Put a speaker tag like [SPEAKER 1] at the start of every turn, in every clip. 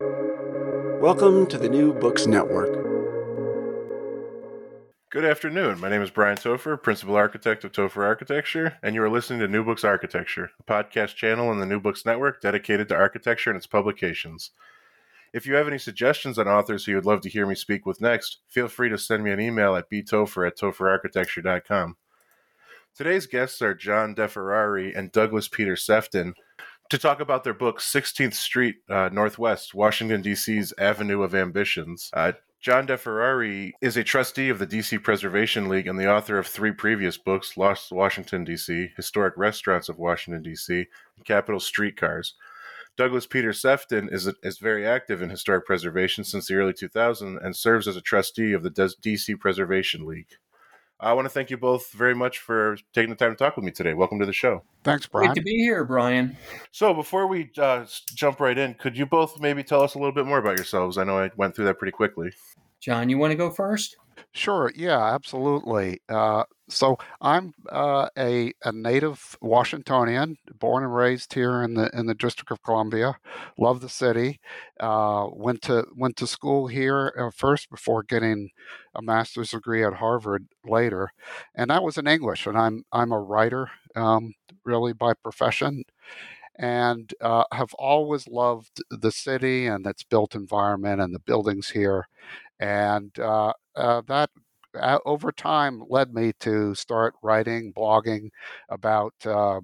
[SPEAKER 1] Welcome to the New Books Network.
[SPEAKER 2] Good afternoon. My name is Brian Topher, Principal Architect of Topher Architecture, and you are listening to New Books Architecture, a podcast channel in the New Books Network dedicated to architecture and its publications. If you have any suggestions on authors who you would love to hear me speak with next, feel free to send me an email at btopher at topherarchitecture.com. Today's guests are John DeFerrari and Douglas Peter Sefton, to talk about their book, 16th Street uh, Northwest, Washington, D.C.'s Avenue of Ambitions. Uh, John DeFerrari is a trustee of the DC Preservation League and the author of three previous books Lost Washington, D.C., Historic Restaurants of Washington, D.C., and Capital Streetcars. Douglas Peter Sefton is, is very active in historic preservation since the early 2000s and serves as a trustee of the DC Preservation League. I want to thank you both very much for taking the time to talk with me today. Welcome to the show.
[SPEAKER 1] Thanks, Brian.
[SPEAKER 3] Great to be here, Brian.
[SPEAKER 2] So, before we uh, jump right in, could you both maybe tell us a little bit more about yourselves? I know I went through that pretty quickly.
[SPEAKER 3] John, you want to go first?
[SPEAKER 1] Sure. Yeah, absolutely. Uh, so I'm uh, a, a native Washingtonian, born and raised here in the in the District of Columbia. Love the city. Uh, went to went to school here uh, first before getting a master's degree at Harvard later, and that was in English. And I'm I'm a writer, um, really by profession and uh, have always loved the city and its built environment and the buildings here. And uh, uh, that over time led me to start writing, blogging about uh,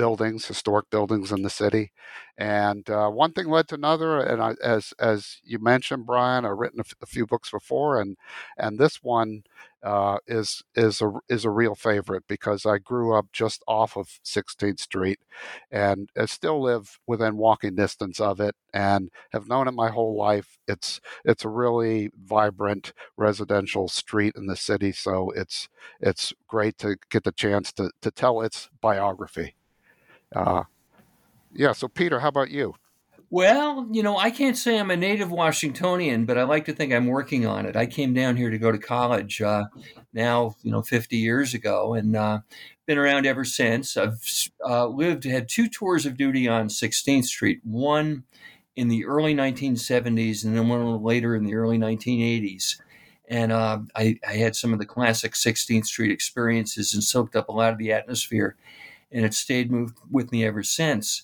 [SPEAKER 1] buildings, historic buildings in the city, and uh, one thing led to another. And I, as as you mentioned, Brian, I've written a, f- a few books before, and and this one uh, is is a is a real favorite because I grew up just off of 16th Street, and I still live within walking distance of it, and have known it my whole life. It's it's a really vibrant residential street in the city, so it's it's great to get the chance to to tell its biography. Uh, yeah. So, Peter, how about you?
[SPEAKER 3] Well, you know, I can't say I'm a native Washingtonian, but I like to think I'm working on it. I came down here to go to college uh, now, you know, 50 years ago, and uh, been around ever since. I've uh, lived, had two tours of duty on 16th Street, one in the early 1970s and then one later in the early 1980s. And uh, I, I had some of the classic 16th Street experiences and soaked up a lot of the atmosphere and it's stayed with me ever since.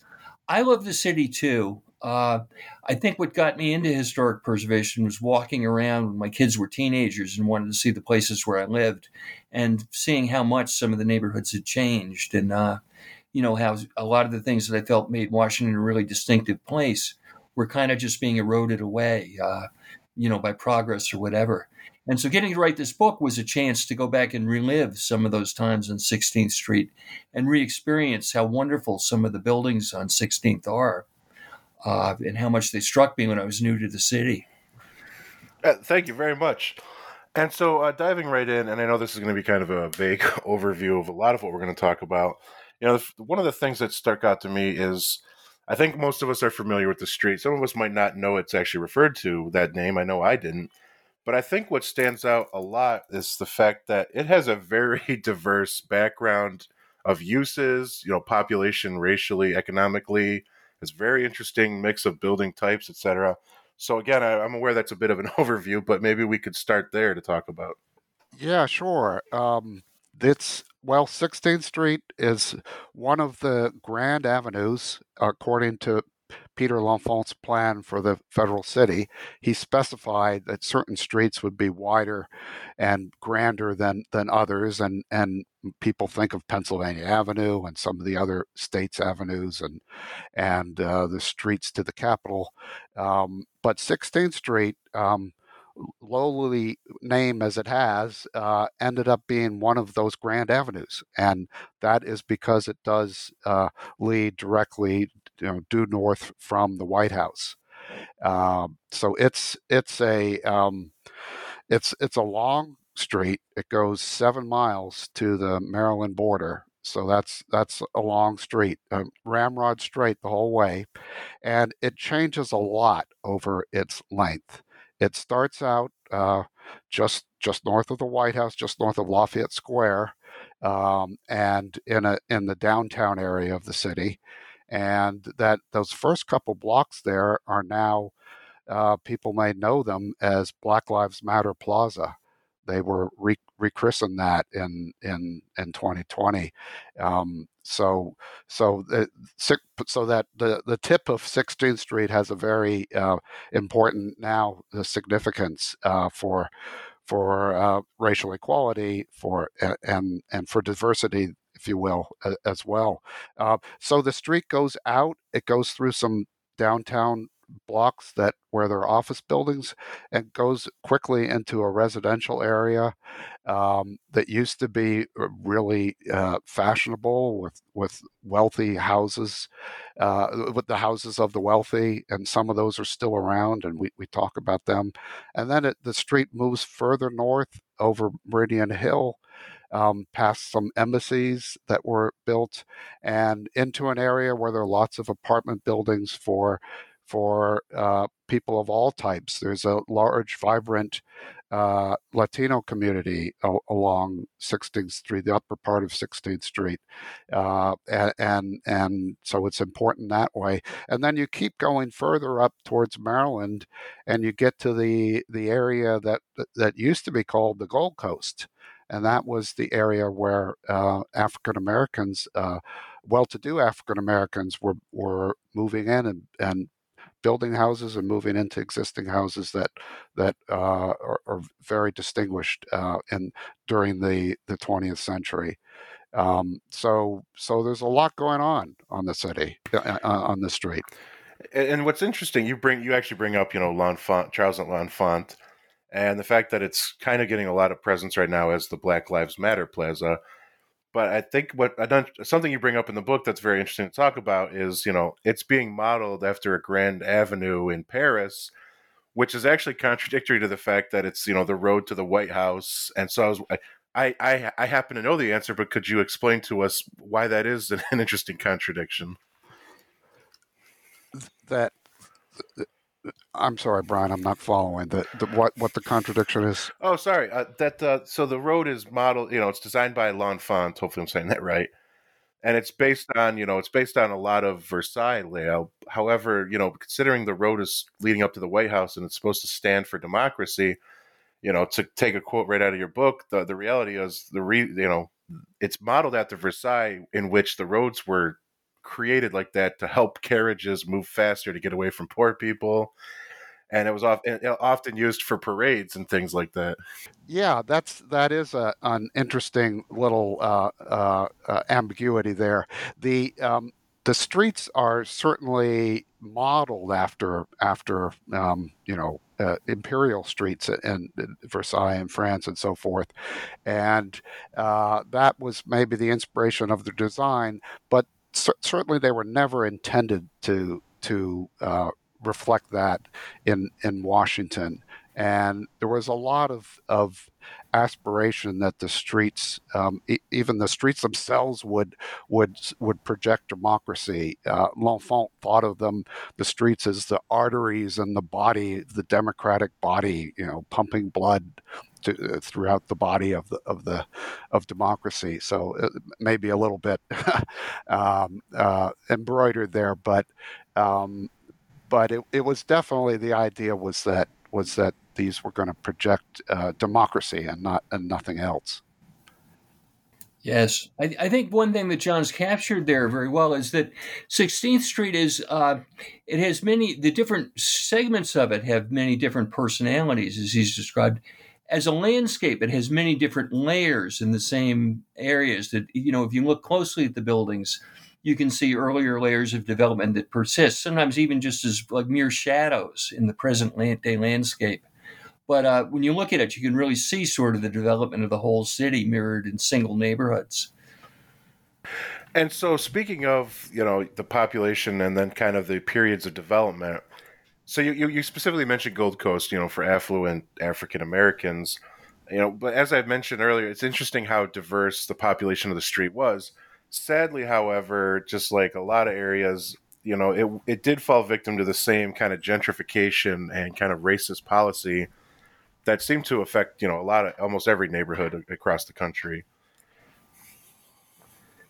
[SPEAKER 3] I love the city too. Uh, I think what got me into historic preservation was walking around when my kids were teenagers and wanted to see the places where I lived and seeing how much some of the neighborhoods had changed and, uh, you know, how a lot of the things that I felt made Washington a really distinctive place were kind of just being eroded away, uh, you know, by progress or whatever. And so getting to write this book was a chance to go back and relive some of those times on 16th Street and re experience how wonderful some of the buildings on 16th are uh, and how much they struck me when I was new to the city.
[SPEAKER 2] Uh, thank you very much. And so, uh, diving right in, and I know this is going to be kind of a vague overview of a lot of what we're going to talk about. You know, one of the things that stuck out to me is I think most of us are familiar with the street. Some of us might not know it's actually referred to that name. I know I didn't. But I think what stands out a lot is the fact that it has a very diverse background of uses, you know, population, racially, economically. It's very interesting mix of building types, etc. So again, I, am aware that's a bit of an overview, but maybe we could start there to talk about.
[SPEAKER 1] Yeah, sure. Um, it's well, 16th Street is one of the grand avenues, according to Peter L'Enfant's plan for the federal city, he specified that certain streets would be wider and grander than, than others. And, and people think of Pennsylvania Avenue and some of the other states' avenues and, and uh, the streets to the Capitol. Um, but 16th Street, um, lowly name as it has, uh, ended up being one of those grand avenues, and that is because it does uh, lead directly, you know, due north from the White House. Um, so it's it's a um, it's it's a long street. It goes seven miles to the Maryland border. So that's that's a long street, um, Ramrod Straight the whole way, and it changes a lot over its length. It starts out uh, just just north of the White House, just north of Lafayette Square, um, and in a in the downtown area of the city, and that those first couple blocks there are now uh, people may know them as Black Lives Matter Plaza. They were re- rechristened that in in in 2020. Um, so so the, so that the the tip of 16th Street has a very uh, important now the significance uh, for for uh, racial equality for and and for diversity if you will as well uh, so the street goes out it goes through some downtown blocks that where there are office buildings and goes quickly into a residential area um, that used to be uh, really uh, fashionable with with wealthy houses, uh, with the houses of the wealthy, and some of those are still around, and we, we talk about them. And then it, the street moves further north over Meridian Hill. Um, past some embassies that were built and into an area where there are lots of apartment buildings for for uh, people of all types. There's a large, vibrant uh, Latino community o- along 16th Street, the upper part of 16th Street, uh, and, and, and so it's important that way. And then you keep going further up towards Maryland, and you get to the the area that that used to be called the Gold Coast, and that was the area where uh, African Americans. Uh, well-to-do African Americans were were moving in and, and building houses and moving into existing houses that that uh, are, are, very distinguished uh, in during the the 20th century. Um, so so there's a lot going on on the city uh, uh on the street.
[SPEAKER 2] And what's interesting, you bring you actually bring up you know L'Enfant, Charles L'Enfant, and the fact that it's kind of getting a lot of presence right now as the Black Lives Matter Plaza. But I think what I don't something you bring up in the book that's very interesting to talk about is, you know, it's being modeled after a grand avenue in Paris, which is actually contradictory to the fact that it's, you know, the road to the White House. And so I was, I, I, I happen to know the answer, but could you explain to us why that is an, an interesting contradiction?
[SPEAKER 1] That I'm sorry, Brian. I'm not following the, the what what the contradiction is.
[SPEAKER 2] Oh, sorry. Uh, that uh, so the road is modeled. You know, it's designed by L'Enfant. Hopefully, I'm saying that right. And it's based on you know it's based on a lot of Versailles layout. However, you know, considering the road is leading up to the White House and it's supposed to stand for democracy, you know, to take a quote right out of your book, the the reality is the re you know it's modeled after Versailles, in which the roads were created like that to help carriages move faster to get away from poor people and it was often used for parades and things like that.
[SPEAKER 1] Yeah, that's that is a, an interesting little uh, uh, uh, ambiguity there. The um, the streets are certainly modeled after after um, you know uh, imperial streets in, in, Versailles in France and so forth, and uh, that was maybe the inspiration of the design. But certainly they were never intended to to uh, reflect that in in Washington. And there was a lot of, of aspiration that the streets, um, e- even the streets themselves, would would would project democracy. Uh, L'Enfant thought of them, the streets, as the arteries and the body, the democratic body, you know, pumping blood to, uh, throughout the body of the of the of democracy. So uh, may a little bit um, uh, embroidered there, but um, but it, it was definitely the idea was that was that these were going to project uh, democracy and not and nothing else.
[SPEAKER 3] Yes, I, I, think one thing that John's captured there very well is that 16th Street is uh, it has many the different segments of it have many different personalities as he's described as a landscape, it has many different layers in the same areas that, you know, if you look closely at the buildings, you can see earlier layers of development that persist, sometimes even just as like mere shadows in the present day landscape. But uh, when you look at it, you can really see sort of the development of the whole city mirrored in single neighborhoods.
[SPEAKER 2] And so, speaking of you know the population and then kind of the periods of development, So you, you, you specifically mentioned Gold Coast, you know, for affluent African Americans, you know, but as I've mentioned earlier, it's interesting how diverse the population of the street was. Sadly, however, just like a lot of areas, you know, it it did fall victim to the same kind of gentrification and kind of racist policy that seemed to affect, you know, a lot of almost every neighborhood across the country.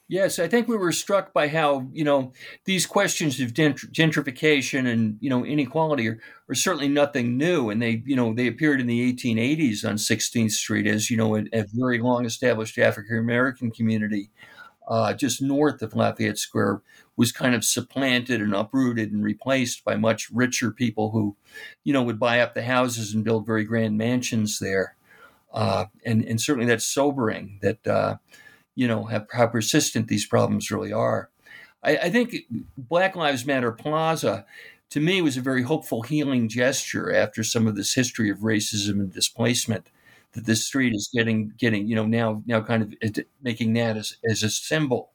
[SPEAKER 3] Yes, I think we were struck by how you know these questions of gentrification and you know inequality are, are certainly nothing new, and they you know they appeared in the 1880s on 16th Street as you know a, a very long established African American community uh, just north of Lafayette Square was kind of supplanted and uprooted and replaced by much richer people who you know would buy up the houses and build very grand mansions there, uh, and and certainly that's sobering that. Uh, you know how, how persistent these problems really are. I, I think Black Lives Matter Plaza, to me, was a very hopeful healing gesture after some of this history of racism and displacement that this street is getting getting you know now now kind of making that as, as a symbol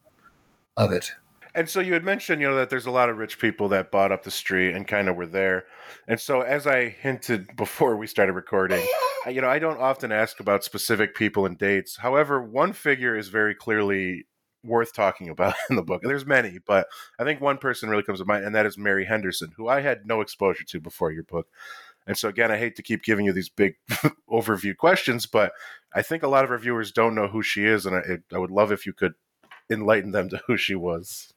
[SPEAKER 3] of it.
[SPEAKER 2] And so you had mentioned, you know, that there's a lot of rich people that bought up the street and kind of were there. And so, as I hinted before we started recording, you know, I don't often ask about specific people and dates. However, one figure is very clearly worth talking about in the book. There's many, but I think one person really comes to mind, and that is Mary Henderson, who I had no exposure to before your book. And so, again, I hate to keep giving you these big overview questions, but I think a lot of our viewers don't know who she is, and I, I would love if you could enlighten them to who she was.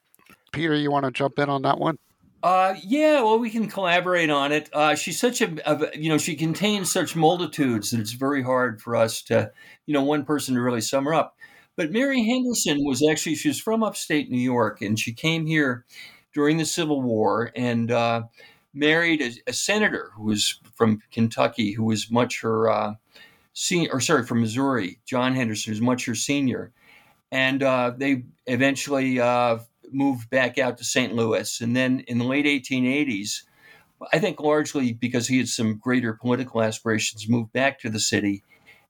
[SPEAKER 1] Peter, you want to jump in on that one?
[SPEAKER 3] Uh, yeah, well, we can collaborate on it. Uh, she's such a, a, you know, she contains such multitudes that it's very hard for us to, you know, one person to really sum her up. But Mary Henderson was actually, she was from upstate New York and she came here during the Civil War and uh, married a, a, senator who was from Kentucky, who was much her uh, senior, or sorry, from Missouri, John Henderson, who's much her senior. And uh, they eventually uh, moved back out to St. Louis. And then in the late 1880s, I think largely because he had some greater political aspirations, moved back to the city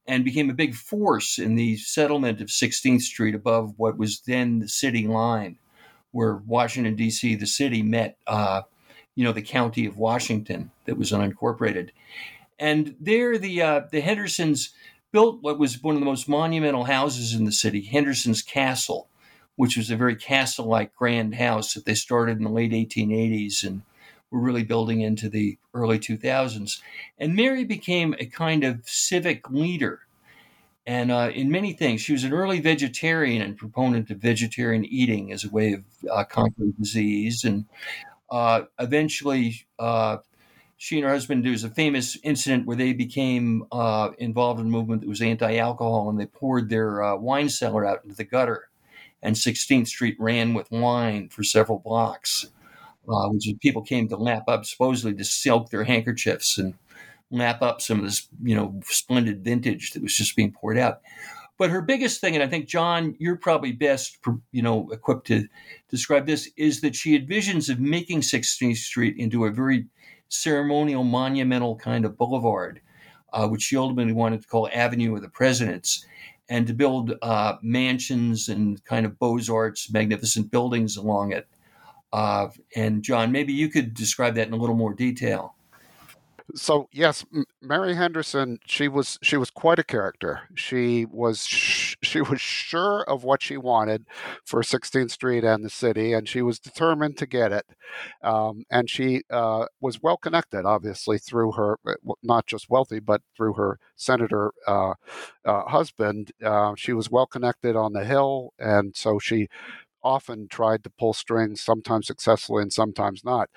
[SPEAKER 3] and became a big force in the settlement of 16th Street above what was then the city line, where Washington, D.C., the city met, uh, you know, the county of Washington that was unincorporated. And there, the, uh, the Hendersons built what was one of the most monumental houses in the city, Henderson's Castle which was a very castle like grand house that they started in the late 1880s and were really building into the early 2000s. And Mary became a kind of civic leader. And uh, in many things, she was an early vegetarian and proponent of vegetarian eating as a way of uh, conquering disease. And uh, eventually, uh, she and her husband, there was a famous incident where they became uh, involved in a movement that was anti alcohol and they poured their uh, wine cellar out into the gutter and 16th Street ran with wine for several blocks, uh, which people came to lap up, supposedly to silk their handkerchiefs and lap up some of this, you know, splendid vintage that was just being poured out. But her biggest thing, and I think John, you're probably best, you know, equipped to describe this, is that she had visions of making 16th Street into a very ceremonial, monumental kind of boulevard, uh, which she ultimately wanted to call Avenue of the Presidents and to build uh, mansions and kind of Beaux Arts, magnificent buildings along it. Uh, and John, maybe you could describe that in a little more detail
[SPEAKER 1] so yes, Mary Henderson, she was she was quite a character. She was sh- she was sure of what she wanted for 16th Street and the city, and she was determined to get it. Um, and she uh, was well connected, obviously, through her uh, not just wealthy, but through her senator uh, uh, husband. Uh, she was well connected on the Hill, and so she often tried to pull strings, sometimes successfully and sometimes not.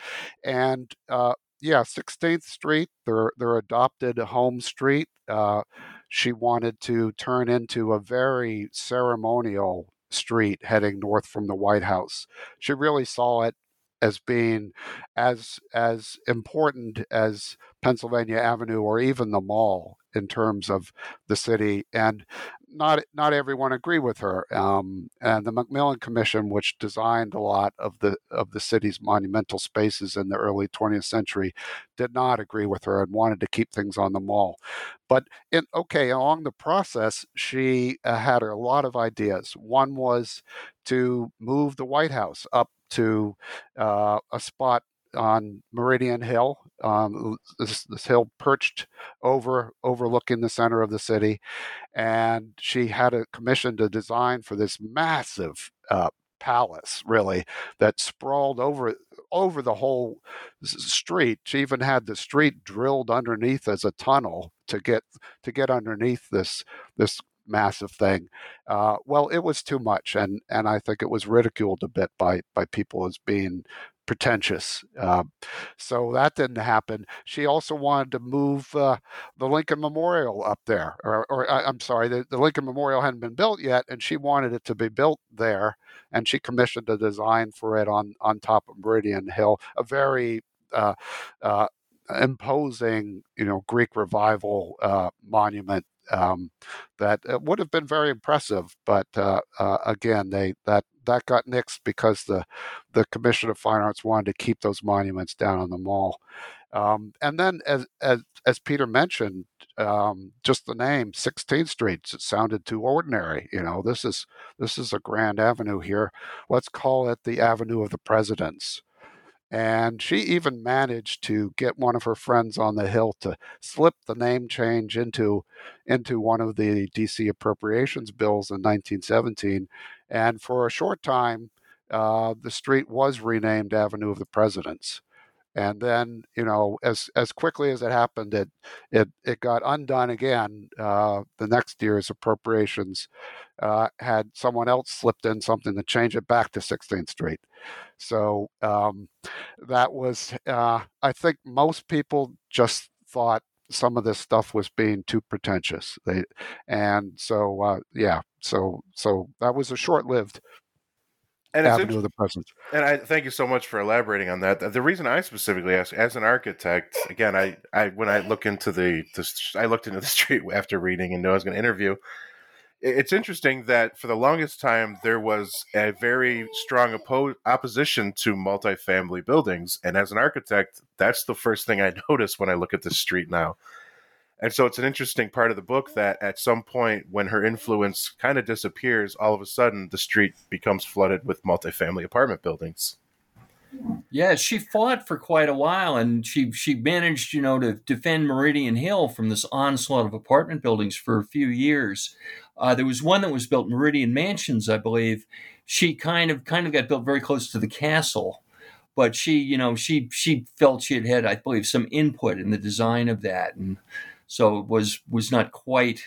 [SPEAKER 1] And uh, yeah, 16th Street, their their adopted home street. Uh, she wanted to turn into a very ceremonial street heading north from the White House. She really saw it as being as as important as Pennsylvania Avenue or even the mall in terms of the city. And not not everyone agree with her. Um, and the McMillan Commission, which designed a lot of the of the city's monumental spaces in the early 20th century, did not agree with her and wanted to keep things on the mall. But in okay, along the process, she uh, had a lot of ideas. One was to move the White House up to uh, a spot on Meridian Hill um, this, this hill perched over overlooking the center of the city, and she had a commission to design for this massive uh, palace, really, that sprawled over over the whole street. She even had the street drilled underneath as a tunnel to get to get underneath this this massive thing. Uh, well, it was too much, and and I think it was ridiculed a bit by by people as being pretentious. Uh, so that didn't happen. She also wanted to move uh, the Lincoln Memorial up there, or, or I'm sorry, the, the, Lincoln Memorial hadn't been built yet, and she wanted it to be built there. And she commissioned a design for it on on top of Meridian Hill, a very uh, uh imposing, you know, Greek revival uh, monument um, that uh, would have been very impressive. But again, they that that got nixed because the the Commission of Fine Arts wanted to keep those monuments down on the mall. Um, and then, as as as Peter mentioned, um, just the name 16th Street it sounded too ordinary. You know, this is this is a grand avenue here. Let's call it the Avenue of the Presidents. And she even managed to get one of her friends on the Hill to slip the name change into, into one of the DC appropriations bills in 1917. And for a short time, uh, the street was renamed Avenue of the Presidents. And then, you know, as as quickly as it happened, it it it got undone again. Uh, the next year's appropriations uh, had someone else slipped in something to change it back to 16th Street. So um, that was, uh, I think most people just thought some of this stuff was being too pretentious. They, and so uh, yeah, so so that was a short-lived and avenue of the present.
[SPEAKER 2] And I thank you so much for elaborating on that. The reason I specifically asked, as an architect, again, I, I when I look into the, the I looked into the street after reading and knew I was going to interview it's interesting that for the longest time there was a very strong oppo- opposition to multifamily buildings. And as an architect that's the first thing i notice when i look at the street now. And so it's an interesting part of the book that at some point when her influence kind of disappears all of a sudden the street becomes flooded with multifamily apartment buildings.
[SPEAKER 3] Yeah, she fought for quite a while, and she she managed, you know, to defend Meridian Hill from this onslaught of apartment buildings for a few years. Uh, there was one that was built, Meridian Mansions, I believe. She kind of kind of got built very close to the castle, but she, you know, she she felt she had had, I believe, some input in the design of that, and so it was was not quite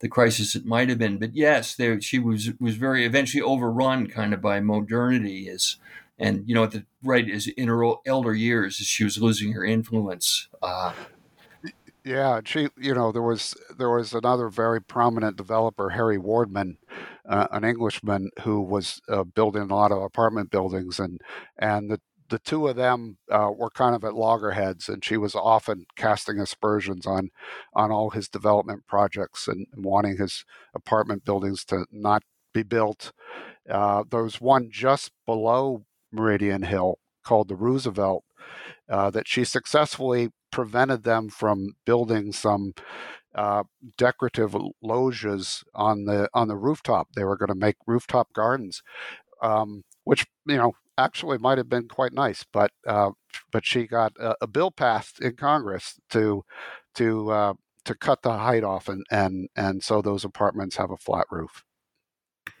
[SPEAKER 3] the crisis it might have been. But yes, there she was was very eventually overrun, kind of by modernity as and you know, at the right as in her elder years, she was losing her influence. Uh,
[SPEAKER 1] yeah, she, you know, there was there was another very prominent developer, Harry Wardman, uh, an Englishman who was uh, building a lot of apartment buildings, and and the the two of them uh, were kind of at loggerheads, and she was often casting aspersions on on all his development projects and wanting his apartment buildings to not be built. Uh, there was one just below Meridian Hill called the Roosevelt uh, that she successfully prevented them from building some uh, decorative loggias on the on the rooftop. They were going to make rooftop gardens, um, which you know actually might have been quite nice, but uh, but she got a, a, bill passed in Congress to to uh, to cut the height off, and and and so those apartments have a flat roof.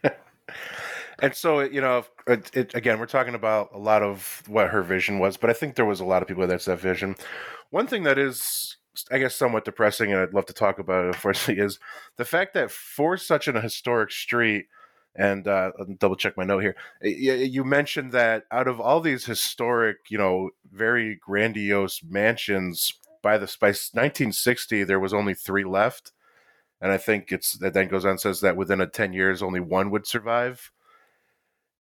[SPEAKER 2] And so, you know, it, it, again, we're talking about a lot of what her vision was, but I think there was a lot of people that's that vision. One thing that is, I guess, somewhat depressing, and I'd love to talk about it, unfortunately, is the fact that for such an historic street, and uh, double check my note here. You mentioned that out of all these historic, you know, very grandiose mansions, by the by 1960, there was only three left, and I think it's that then goes on says that within a 10 years, only one would survive.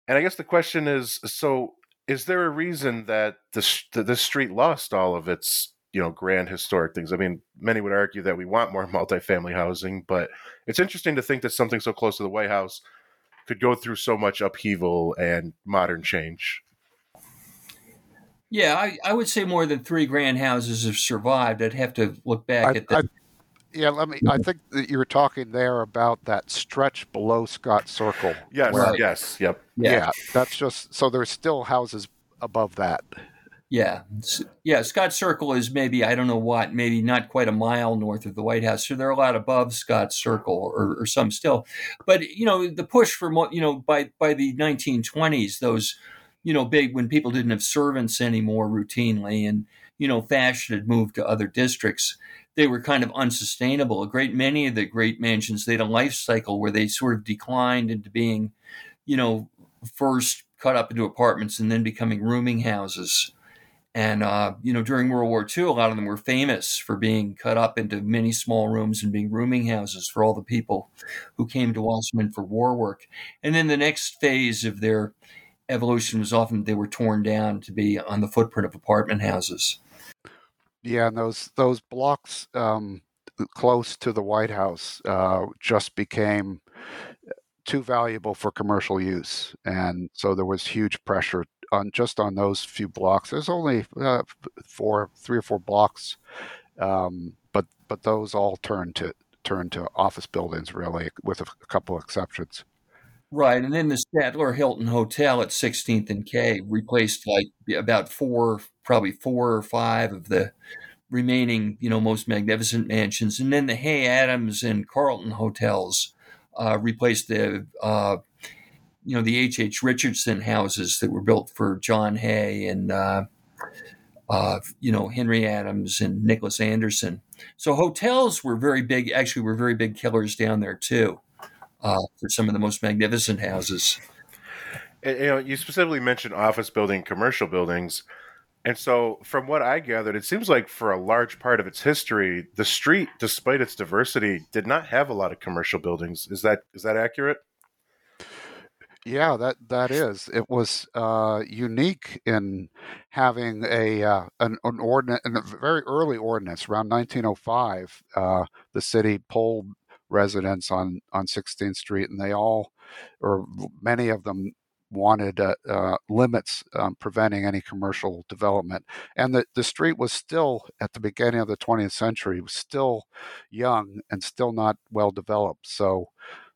[SPEAKER 2] And I guess the question is so is there a reason that this this street lost all of its you know grand historic things? I mean many would argue that we want more multifamily housing but it's interesting to think that something so close to the white house could go through so much upheaval and modern change.
[SPEAKER 3] Yeah i, I would say more than three grand houses have survived. I'd have to look back
[SPEAKER 1] I,
[SPEAKER 3] at that
[SPEAKER 1] yeah, let me. I think that you were talking there about that stretch below Scott Circle.
[SPEAKER 2] Yes, where, yes, yep.
[SPEAKER 1] Yeah. yeah, that's just so there's still houses above that.
[SPEAKER 3] Yeah, yeah. Scott Circle is maybe I don't know what, maybe not quite a mile north of the White House. So they're a lot above Scott Circle, or, or some still. But you know, the push for you know by by the 1920s, those you know big when people didn't have servants anymore routinely, and you know fashion had moved to other districts. They were kind of unsustainable. A great many of the great mansions they had a life cycle where they sort of declined into being, you know, first cut up into apartments and then becoming rooming houses and, uh, you know, during World War II, a lot of them were famous for being cut up into many small rooms and being rooming houses for all the people who came to Washington for war work. And then the next phase of their evolution was often they were torn down to be on the footprint of apartment houses.
[SPEAKER 1] Yeah, and those those blocks um, close to the White House uh, just became too valuable for commercial use, and so there was huge pressure on just on those few blocks. There's only uh, four, three or four blocks, um, but but those all turned to turned to office buildings really, with a, a couple exceptions.
[SPEAKER 3] Right, and then the Statler Hilton Hotel at 16th and K replaced like about four, probably four or five of the remaining, you know, most magnificent mansions, and then the Hay Adams and Carlton hotels uh, replaced the uh, you know the H. H. Richardson houses that were built for John Hay and uh, uh, you know Henry Adams and Nicholas Anderson. So hotels were very big. Actually, were very big killers down there too uh, for some of the most magnificent houses.
[SPEAKER 2] You know, you specifically mentioned office building, commercial buildings. And so, from what I gathered, it seems like for a large part of its history, the street, despite its diversity, did not have a lot of commercial buildings. Is that is that accurate?
[SPEAKER 1] Yeah, that that is. It was uh, unique in having a uh, an, an ordinance, a very early ordinance around 1905. Uh, the city polled residents on on 16th Street, and they all, or many of them, wanted uh, uh, limits um, preventing any commercial development. And the, the street was still, at the beginning of the 20th century, was still young and still not well developed. So,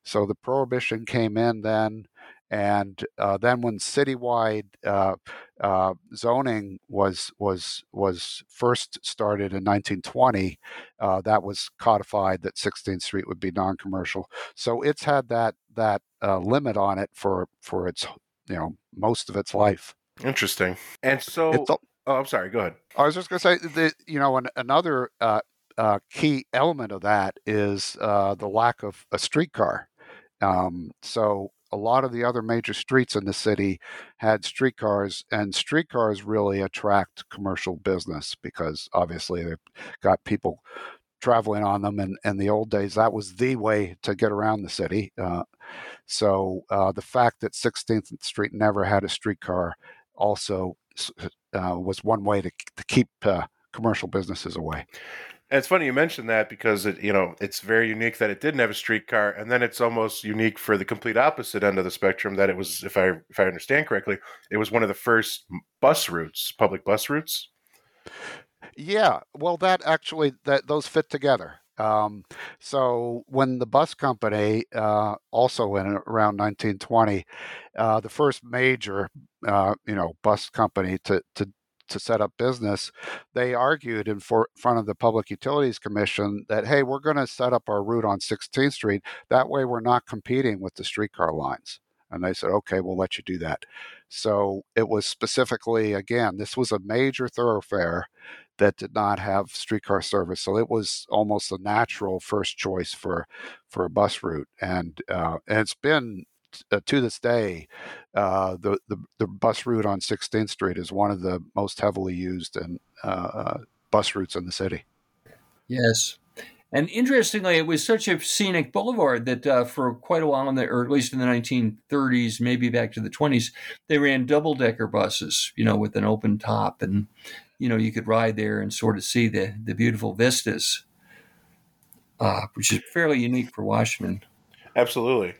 [SPEAKER 1] so the prohibition came in then. And uh, then, when citywide uh, uh, zoning was was was first started in 1920, uh, that was codified that 16th Street would be non-commercial. So it's had that that uh, limit on it for for its you know most of its life.
[SPEAKER 2] Interesting. And so, a, oh, I'm sorry. Go ahead.
[SPEAKER 1] I was just going to say that you know an, another uh, key element of that is the lack of a streetcar. Um, so a lot of the other major streets in the city had streetcars, and streetcars really attract commercial business because obviously they've got people traveling on them. And in the old days, that was the way to get around the city. Uh, so uh, the fact that 16th Street never had a streetcar also uh, was one way to, to keep uh, commercial businesses away.
[SPEAKER 2] And it's funny you mentioned that because it, you know, it's very unique that it didn't have a streetcar, and then it's almost unique for the complete opposite end of the spectrum that it was, if I if I understand correctly, it was one of the first bus routes, public bus routes.
[SPEAKER 1] Yeah, well, that actually that those fit together. Um, so when the bus company, uh, also in around 1920, uh, the first major, uh, you know, bus company to to to set up business, they argued in for, front of the Public Utilities Commission that, hey, we're going to set up our route on 16th Street. That way we're not competing with the streetcar lines. And they said, okay, we'll let you do that. So it was specifically, again, this was a major thoroughfare that did not have streetcar service. So it was almost a natural first choice for for a bus route. And, uh, and it's been uh, to this day, uh, the, the, the bus route on 16th Street is one of the most heavily used and uh, uh, bus routes in the city.
[SPEAKER 3] Yes. And interestingly, it was such a scenic boulevard that uh, for quite a while, in the, or at least in the 1930s, maybe back to the 20s, they ran double decker buses, you know, with an open top. And, you know, you could ride there and sort of see the, the beautiful vistas, uh, which is fairly unique for Washington.
[SPEAKER 2] Absolutely.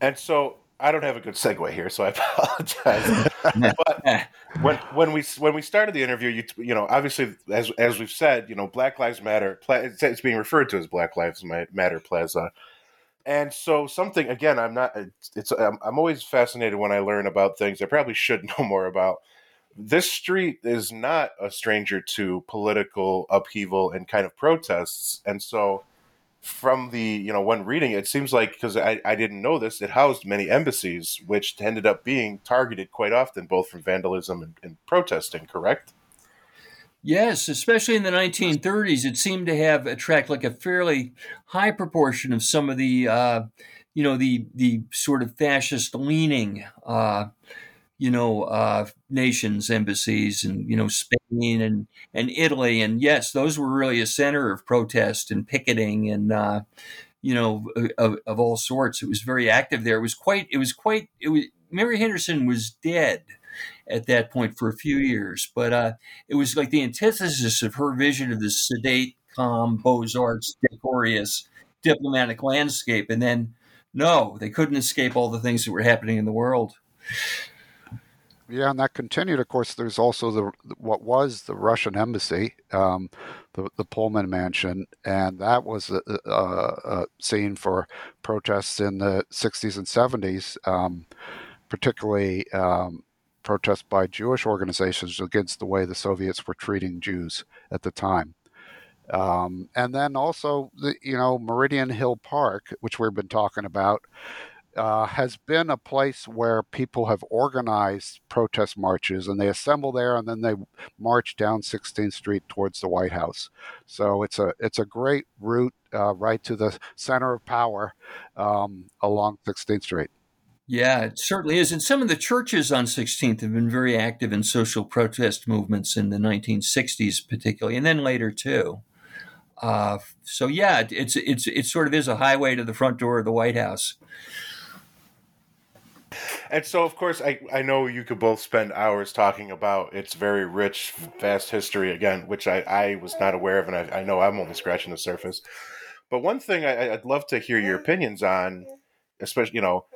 [SPEAKER 2] And so I don't have a good segue here, so I apologize. but when when we when we started the interview, you you know obviously as as we've said, you know Black Lives Matter. It's being referred to as Black Lives Matter Plaza, and so something again. I'm not. It's I'm, I'm always fascinated when I learn about things I probably should know more about. this street is not a stranger to political upheaval and kind of protests. And so, from the, you know, when reading it, seems like, because I, I didn't know this, it housed many embassies, which ended up being targeted quite often, both from vandalism and, and protesting, correct?
[SPEAKER 3] Yes, especially in the 1930s, it seemed to have attract like a fairly high proportion of some of the, uh, you know, the the sort of fascist leaning uh, you know, uh, nations, embassies, and you know, Spain and and Italy, and yes, those were really a center of protest and picketing, and uh, you know, of, of, all sorts. It was very active there. It was quite. It was quite. It was. Mary Henderson was dead at that point for a few years, but uh, it was like the antithesis of her vision of the sedate, calm, beaux arts, decorous, diplomatic landscape, and then no, they couldn't escape all the things that were happening in the world.
[SPEAKER 1] Yeah, and that continued. Of course, there's also the what was the Russian embassy, um, the the Pullman Mansion, and that was a, a, a, scene for protests in the 60s and 70s, um, particularly um, protests by Jewish organizations against the way the Soviets were treating Jews at the time. Um, and then also, the, you know, Meridian Hill Park, which we've been talking about, uh, has been a place where people have organized protest marches and they assemble there and then they march down 16th Street towards the White House. So it's a it's a great route uh, right to the center of power um, along 16th Street.
[SPEAKER 3] Yeah, it certainly is. And some of the churches on 16th have been very active in social protest movements in the 1960s, particularly, and then later too. Uh, so yeah, it's it's it sort of is a highway to the front door of the White House.
[SPEAKER 2] And so, of course, I, I know you could both spend hours talking about its very rich, vast history again, which I, I was not aware of, and I, I know I'm only scratching the surface. But one thing I, I'd love to hear your opinions on, especially, you know,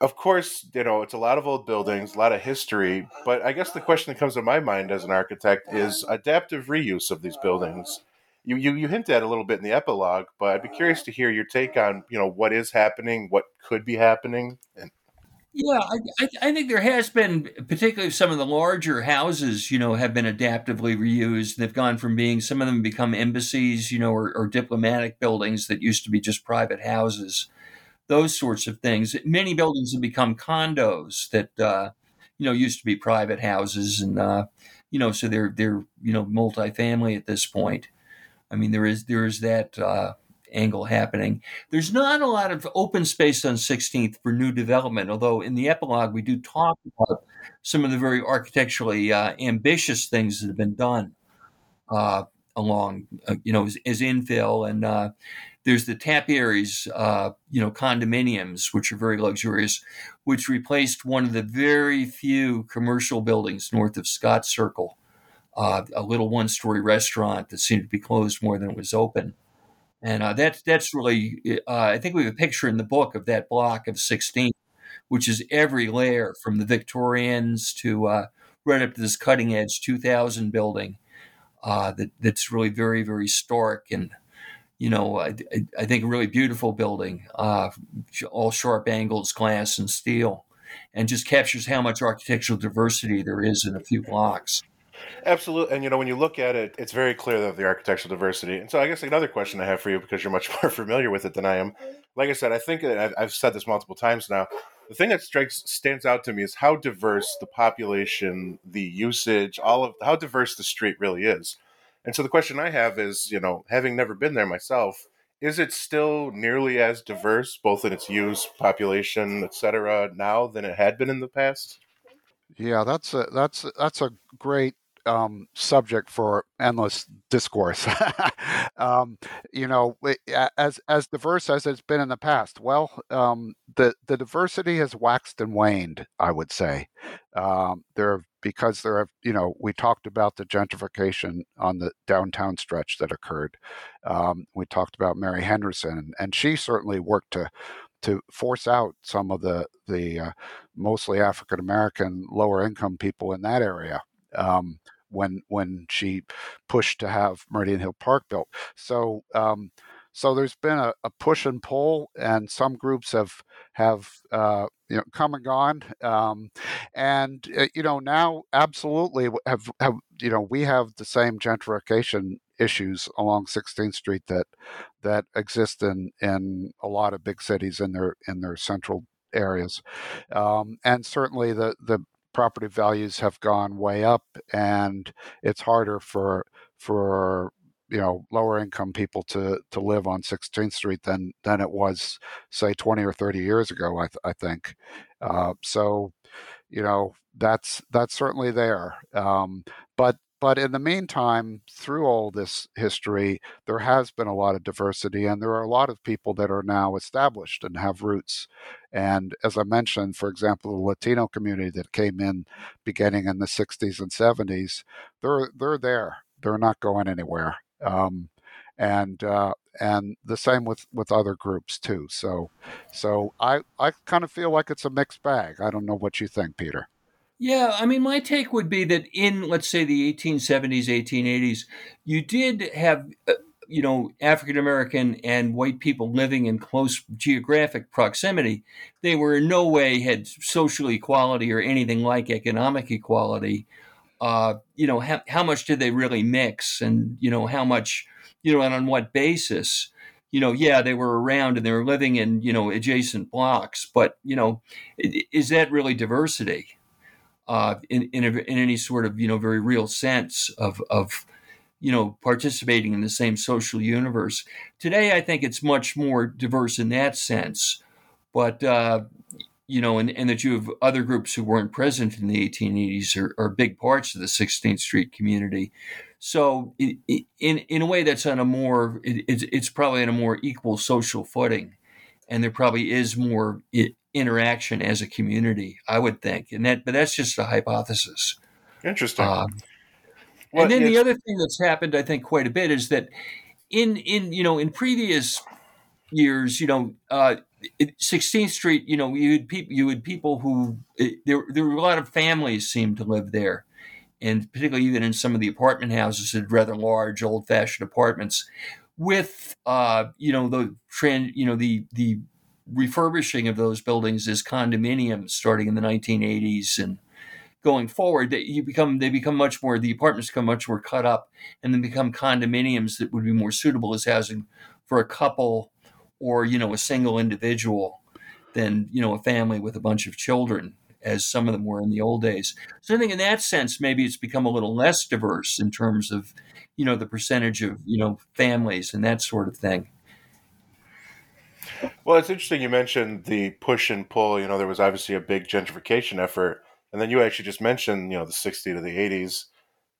[SPEAKER 2] of course, you know, it's a lot of old buildings, a lot of history, but I guess the question that comes to my mind as an architect is adaptive reuse of these buildings. You, you, you hinted at a little bit in the epilogue, but I'd be curious to hear your take on, you know, what is happening, what could be happening, and
[SPEAKER 3] yeah, I, I, think there has been, particularly some of the larger houses, you know, have been adaptively reused. They've gone from being some of them become embassies, you know, or, or diplomatic buildings that used to be just private houses, those sorts of things. Many buildings have become condos that, uh, you know, used to be private houses, and uh, you know, so they're they're you know multifamily at this point. I mean, there is there is that. Uh, angle happening. There's not a lot of open space on 16th for new development, although in the epilogue we do talk about some of the very architecturally uh, ambitious things that have been done uh, along, uh, you know, as, as, infill. And uh, there's the Tapiaries, uh, you know, condominiums, which are very luxurious, which replaced one of the very few commercial buildings north of Scott Circle. Uh, a little one-story restaurant that seemed to be closed more than it was open and uh, that's that's really uh, I think we have a picture in the book of that block of 16, which is every layer from the Victorians to uh, right up to this cutting edge 2000 building uh, that that's really very very historic and you know I, I think a really beautiful building, uh, all sharp angles, glass and steel, and just captures how much architectural diversity there is in a few blocks.
[SPEAKER 2] Absolutely, and you know when you look at it, it's very clear that the architectural diversity. And so, I guess another question I have for you, because you're much more familiar with it than I am. Like I said, I think I've said this multiple times now. The thing that strikes stands out to me is how diverse the population, the usage, all of how diverse the street really is. And so, the question I have is, you know, having never been there myself, is it still nearly as diverse, both in its use, population, etc., now than it had been in the past?
[SPEAKER 1] Yeah, that's a that's that's a great um, subject for endless discourse. um, you know, as as diverse as it's been in the past. Well, um, the the diversity has waxed and waned. I would say um, there because there have you know we talked about the gentrification on the downtown stretch that occurred. Um, we talked about Mary Henderson, and she certainly worked to to force out some of the the uh, mostly African American lower income people in that area um, when when she pushed to have Meridian Hill Park built. So um, so there's been a, a, push and pull, and some groups have have uh, you know come and gone, um, and uh, you know now absolutely have have you know we have the same gentrification issues along 16th Street that that exist in in a lot of big cities in their in their central areas, um, and certainly the the property values have gone way up, and it's harder for for you know lower income people to to live on 16th Street than than it was say 20 or 30 years ago. I, th- I think uh, so. You know that's that's certainly there, um, but but in the meantime, through all this history, there has been a lot of diversity, and there are a lot of people that are now established and have roots. And as I mentioned, for example, the Latino community that came in beginning in the 60s and 70s, they're they're there. They're not going anywhere. Um, and uh, and the same with with other groups too. So so I I kind of feel like it's a mixed bag. I don't know what you think, Peter.
[SPEAKER 3] Yeah, I mean, my take would be that in let's say the 1870s, 1880s, you did have. Uh, you know, African American and white people living in close geographic proximity, they were in no way had social equality or anything like economic equality uh, you know, how, how much did they really mix and, you know, how much, you know, and on what basis? You know, yeah, they were around and they were living in, you know, adjacent blocks, but, you know, is that really diversity uh, in, in, a, in any sort of, you know, very real sense of, of, you know, participating in the same social universe? Today, I think it's much more diverse in that sense. But, uh, you know, and, and that you have other groups who weren't present in the 1880s are, are big parts of the 16th Street community. So, in in a way, that's on a more it, it's, it's probably on a more equal social footing, and there probably is more interaction as a community. I would think, and that but that's just a hypothesis.
[SPEAKER 2] Interesting. Uh,
[SPEAKER 3] well, and then the other thing that's happened, I think, quite a bit is that in in you know in previous years, you know, uh, 16th Street, you know, you had people, you had people who it, there there were a lot of families seemed to live there, and particularly even in some of the apartment houses, had rather large, old-fashioned apartments, with uh, you know the trend, you know the the refurbishing of those buildings as condominiums starting in the 1980s and going forward that you become they become much more the apartments become much more cut up and then become condominiums that would be more suitable as housing for a couple or you know a single individual than you know a family with a bunch of children as some of them were in the old days. So I think in that sense, maybe it's become a little less diverse in terms of, you know, the percentage of, you know, families and that sort of thing.
[SPEAKER 2] Well, it's interesting you mentioned the push and pull. You know, there was obviously a big gentrification effort. And then you actually just mentioned, you know, the 60s to the 80s,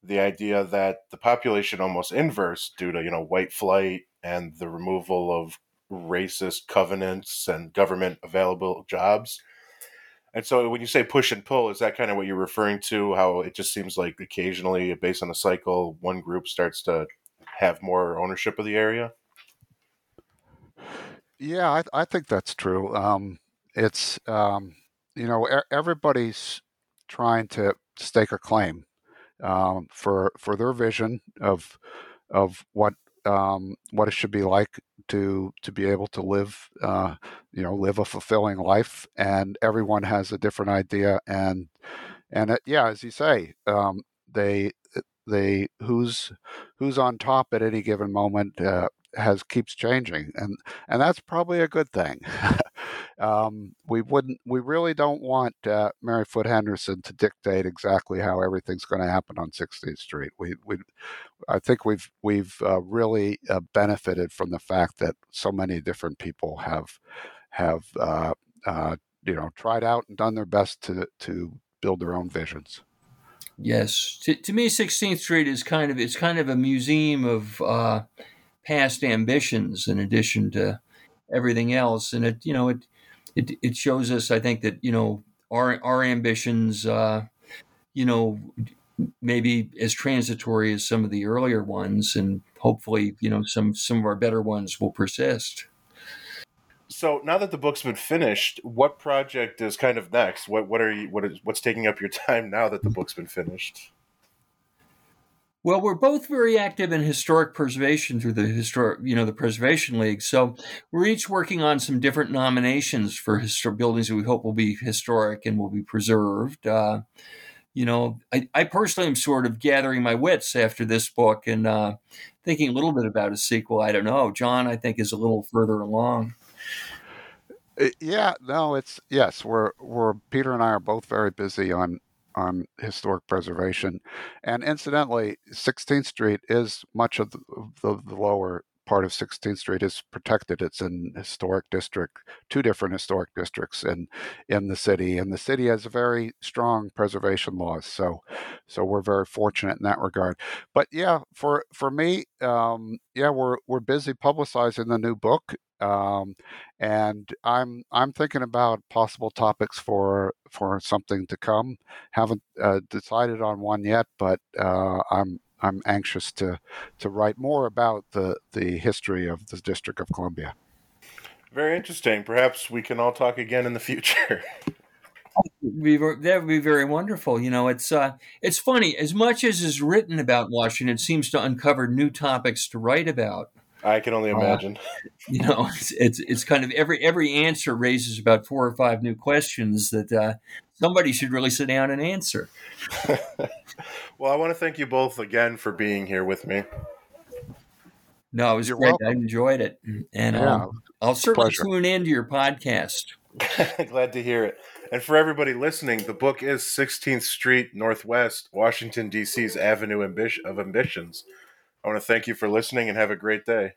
[SPEAKER 2] the idea that the population almost inverse due to, you know, white flight and the removal of racist covenants and government available jobs. And so when you say push and pull, is that kind of what you're referring to? How it just seems like occasionally, based on a cycle, one group starts to have more ownership of the area?
[SPEAKER 1] Yeah, I, I think that's true. Um, it's, um, you know, everybody's trying to stake a claim um, for for their vision of of what um, what it should be like to to be able to live uh, you know live a fulfilling life and everyone has a different idea and and it, yeah as you say um, they they who's who's on top at any given moment uh, has keeps changing and and that's probably a good thing. Um, we wouldn't we really don't want uh, Mary Foote Henderson to dictate exactly how everything's going to happen on 16th Street. We we I think we've we've uh, really uh, benefited from the fact that so many different people have have uh, uh, you know tried out and done their best to to build their own visions.
[SPEAKER 3] Yes, to, to me, 16th Street is kind of it's kind of a museum of uh, past ambitions in addition to everything else, and it you know it it it shows us I think that you know our our ambitions uh, you know maybe as transitory as some of the earlier ones, and hopefully, you know, some some of our better ones will persist.
[SPEAKER 2] So now that the book's been finished, what project is kind of next? What what are you what is what's taking up your time now that the book's been finished?
[SPEAKER 3] Well, we're both very active in historic preservation through the historic, you know, the Preservation League. So we're each working on some different nominations for historic buildings that we hope will be historic and will be preserved. Uh, you know, I, I, personally am sort of gathering my wits after this book and uh, thinking a little bit about a sequel. I don't know. John, I think, is a little further along.
[SPEAKER 1] Uh, yeah, no, it's yes. We're we're Peter and I are both very busy on on historic preservation. And incidentally, 16th Street is much of the, the, the, lower part of 16th Street is protected. It's an historic district, two different historic districts in in the city, and the city has a very strong preservation laws. So, so we're very fortunate in that regard. But yeah, for for me, um, yeah, we're we're busy publicizing the new book, um, and I'm I'm thinking about possible topics for for something to come. Haven't uh, decided on one yet, but uh, I'm I'm anxious to to write more about the the history of the District of Columbia.
[SPEAKER 2] Very interesting. Perhaps we can all talk again in the future.
[SPEAKER 3] that would be very wonderful. You know, it's uh, it's funny. As much as is written about Washington, it seems to uncover new topics to write about.
[SPEAKER 2] I can only uh, imagine.
[SPEAKER 3] Uh, you know, it's, it's, it's kind of every every answer raises about four or five new questions that uh, somebody should really sit down and answer.
[SPEAKER 2] well, I want to thank you both again for being here with me.
[SPEAKER 3] No, it was You're great. Welcome. I enjoyed it, and yeah, um, I'll certainly pleasure. tune into your podcast.
[SPEAKER 2] Glad to hear it. And for everybody listening, the book is 16th Street Northwest, Washington D.C.'s Avenue of Ambitions. I want to thank you for listening and have a great day.